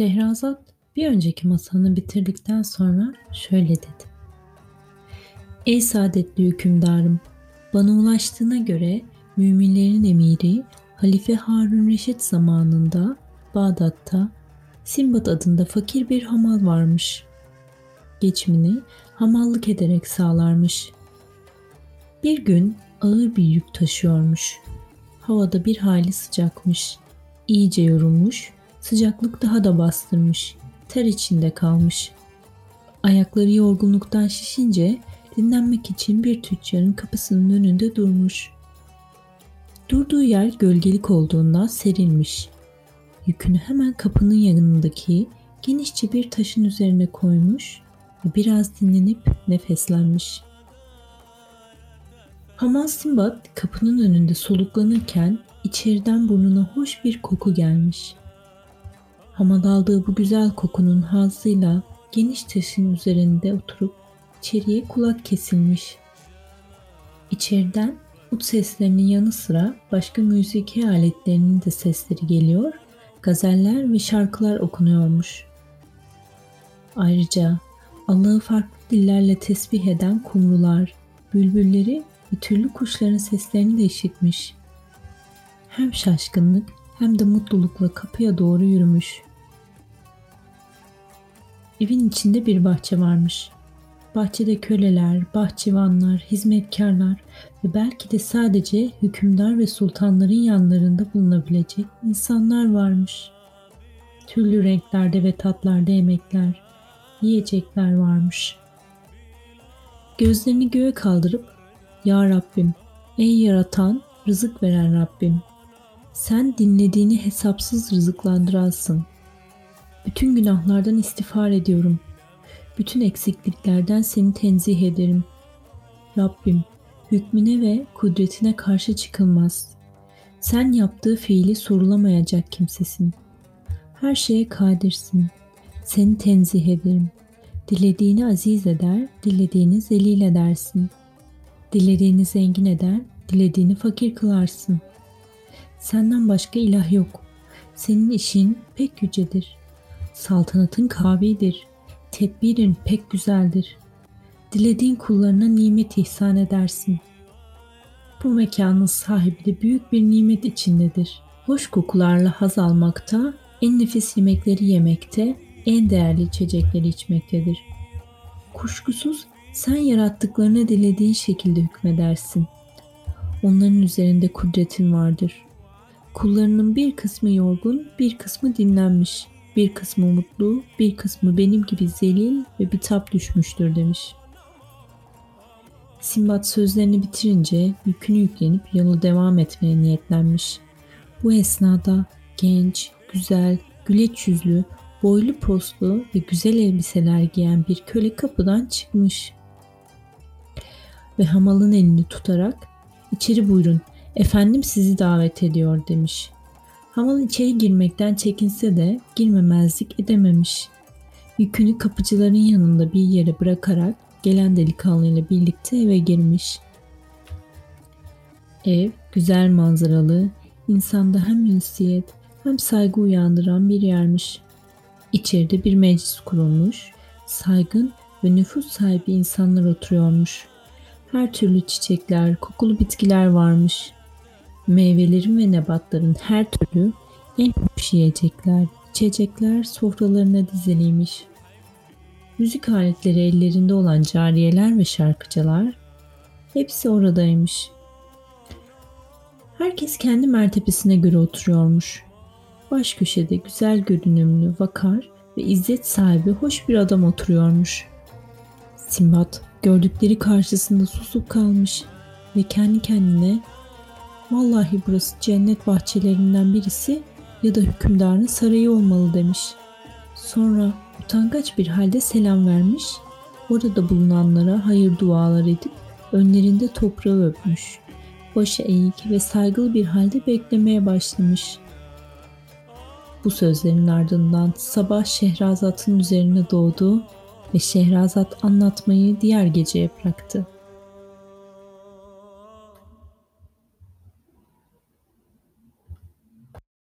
Şehrazat bir önceki masalını bitirdikten sonra şöyle dedi. Ey saadetli hükümdarım, bana ulaştığına göre müminlerin emiri Halife Harun Reşit zamanında Bağdat'ta Simbat adında fakir bir hamal varmış. Geçimini hamallık ederek sağlarmış. Bir gün ağır bir yük taşıyormuş. Havada bir hali sıcakmış. İyice yorulmuş Sıcaklık daha da bastırmış. Ter içinde kalmış. Ayakları yorgunluktan şişince dinlenmek için bir tüccarın kapısının önünde durmuş. Durduğu yer gölgelik olduğundan serilmiş. Yükünü hemen kapının yanındaki genişçe bir taşın üzerine koymuş ve biraz dinlenip nefeslenmiş. Hamal Simbat kapının önünde soluklanırken içeriden burnuna hoş bir koku gelmiş. Ama daldığı bu güzel kokunun hazzıyla geniş taşın üzerinde oturup içeriye kulak kesilmiş. İçeriden ut seslerinin yanı sıra başka müzik aletlerinin de sesleri geliyor, gazeller ve şarkılar okunuyormuş. Ayrıca Allah'ı farklı dillerle tesbih eden kumrular, bülbülleri ve türlü kuşların seslerini de işitmiş. Hem şaşkınlık hem de mutlulukla kapıya doğru yürümüş. Evin içinde bir bahçe varmış. Bahçede köleler, bahçıvanlar, hizmetkarlar ve belki de sadece hükümdar ve sultanların yanlarında bulunabilecek insanlar varmış. Türlü renklerde ve tatlarda yemekler, yiyecekler varmış. Gözlerini göğe kaldırıp Ya Rabbim, ey yaratan, rızık veren Rabbim, sen dinlediğini hesapsız rızıklandıransın. Bütün günahlardan istiğfar ediyorum. Bütün eksikliklerden seni tenzih ederim. Rabbim, hükmüne ve kudretine karşı çıkılmaz. Sen yaptığı fiili sorulamayacak kimsesin. Her şeye kadirsin. Seni tenzih ederim. Dilediğini aziz eder, dilediğini zelil edersin. Dilediğini zengin eder, dilediğini fakir kılarsın. Senden başka ilah yok. Senin işin pek yücedir. Saltanatın kavidir. Tedbirin pek güzeldir. Dilediğin kullarına nimet ihsan edersin. Bu mekanın sahibi de büyük bir nimet içindedir. Hoş kokularla haz almakta, en nefis yemekleri yemekte, en değerli içecekleri içmektedir. Kuşkusuz sen yarattıklarına dilediğin şekilde hükmedersin. Onların üzerinde kudretin vardır. Kullarının bir kısmı yorgun, bir kısmı dinlenmiş. Bir kısmı mutlu, bir kısmı benim gibi zelil ve bitap düşmüştür demiş. Simbat sözlerini bitirince yükünü yüklenip yola devam etmeye niyetlenmiş. Bu esnada genç, güzel, güleç yüzlü, boylu postlu ve güzel elbiseler giyen bir köle kapıdan çıkmış. Ve hamalın elini tutarak içeri buyurun efendim sizi davet ediyor demiş. Hamal içeri girmekten çekinse de girmemezlik edememiş. Yükünü kapıcıların yanında bir yere bırakarak gelen delikanlıyla birlikte eve girmiş. Ev güzel manzaralı, insanda hem ünsiyet hem saygı uyandıran bir yermiş. İçeride bir meclis kurulmuş, saygın ve nüfus sahibi insanlar oturuyormuş. Her türlü çiçekler, kokulu bitkiler varmış meyvelerin ve nebatların her türlü en yiyecekler, içecekler sofralarına diziliymiş. Müzik aletleri ellerinde olan cariyeler ve şarkıcılar hepsi oradaymış. Herkes kendi mertebesine göre oturuyormuş. Baş köşede güzel görünümlü, vakar ve izzet sahibi hoş bir adam oturuyormuş. Simbat gördükleri karşısında susup kalmış ve kendi kendine Vallahi burası cennet bahçelerinden birisi ya da hükümdarın sarayı olmalı demiş. Sonra utangaç bir halde selam vermiş, orada bulunanlara hayır dualar edip önlerinde toprağı öpmüş. Başı eğik ve saygılı bir halde beklemeye başlamış. Bu sözlerin ardından sabah Şehrazat'ın üzerine doğdu ve Şehrazat anlatmayı diğer geceye bıraktı.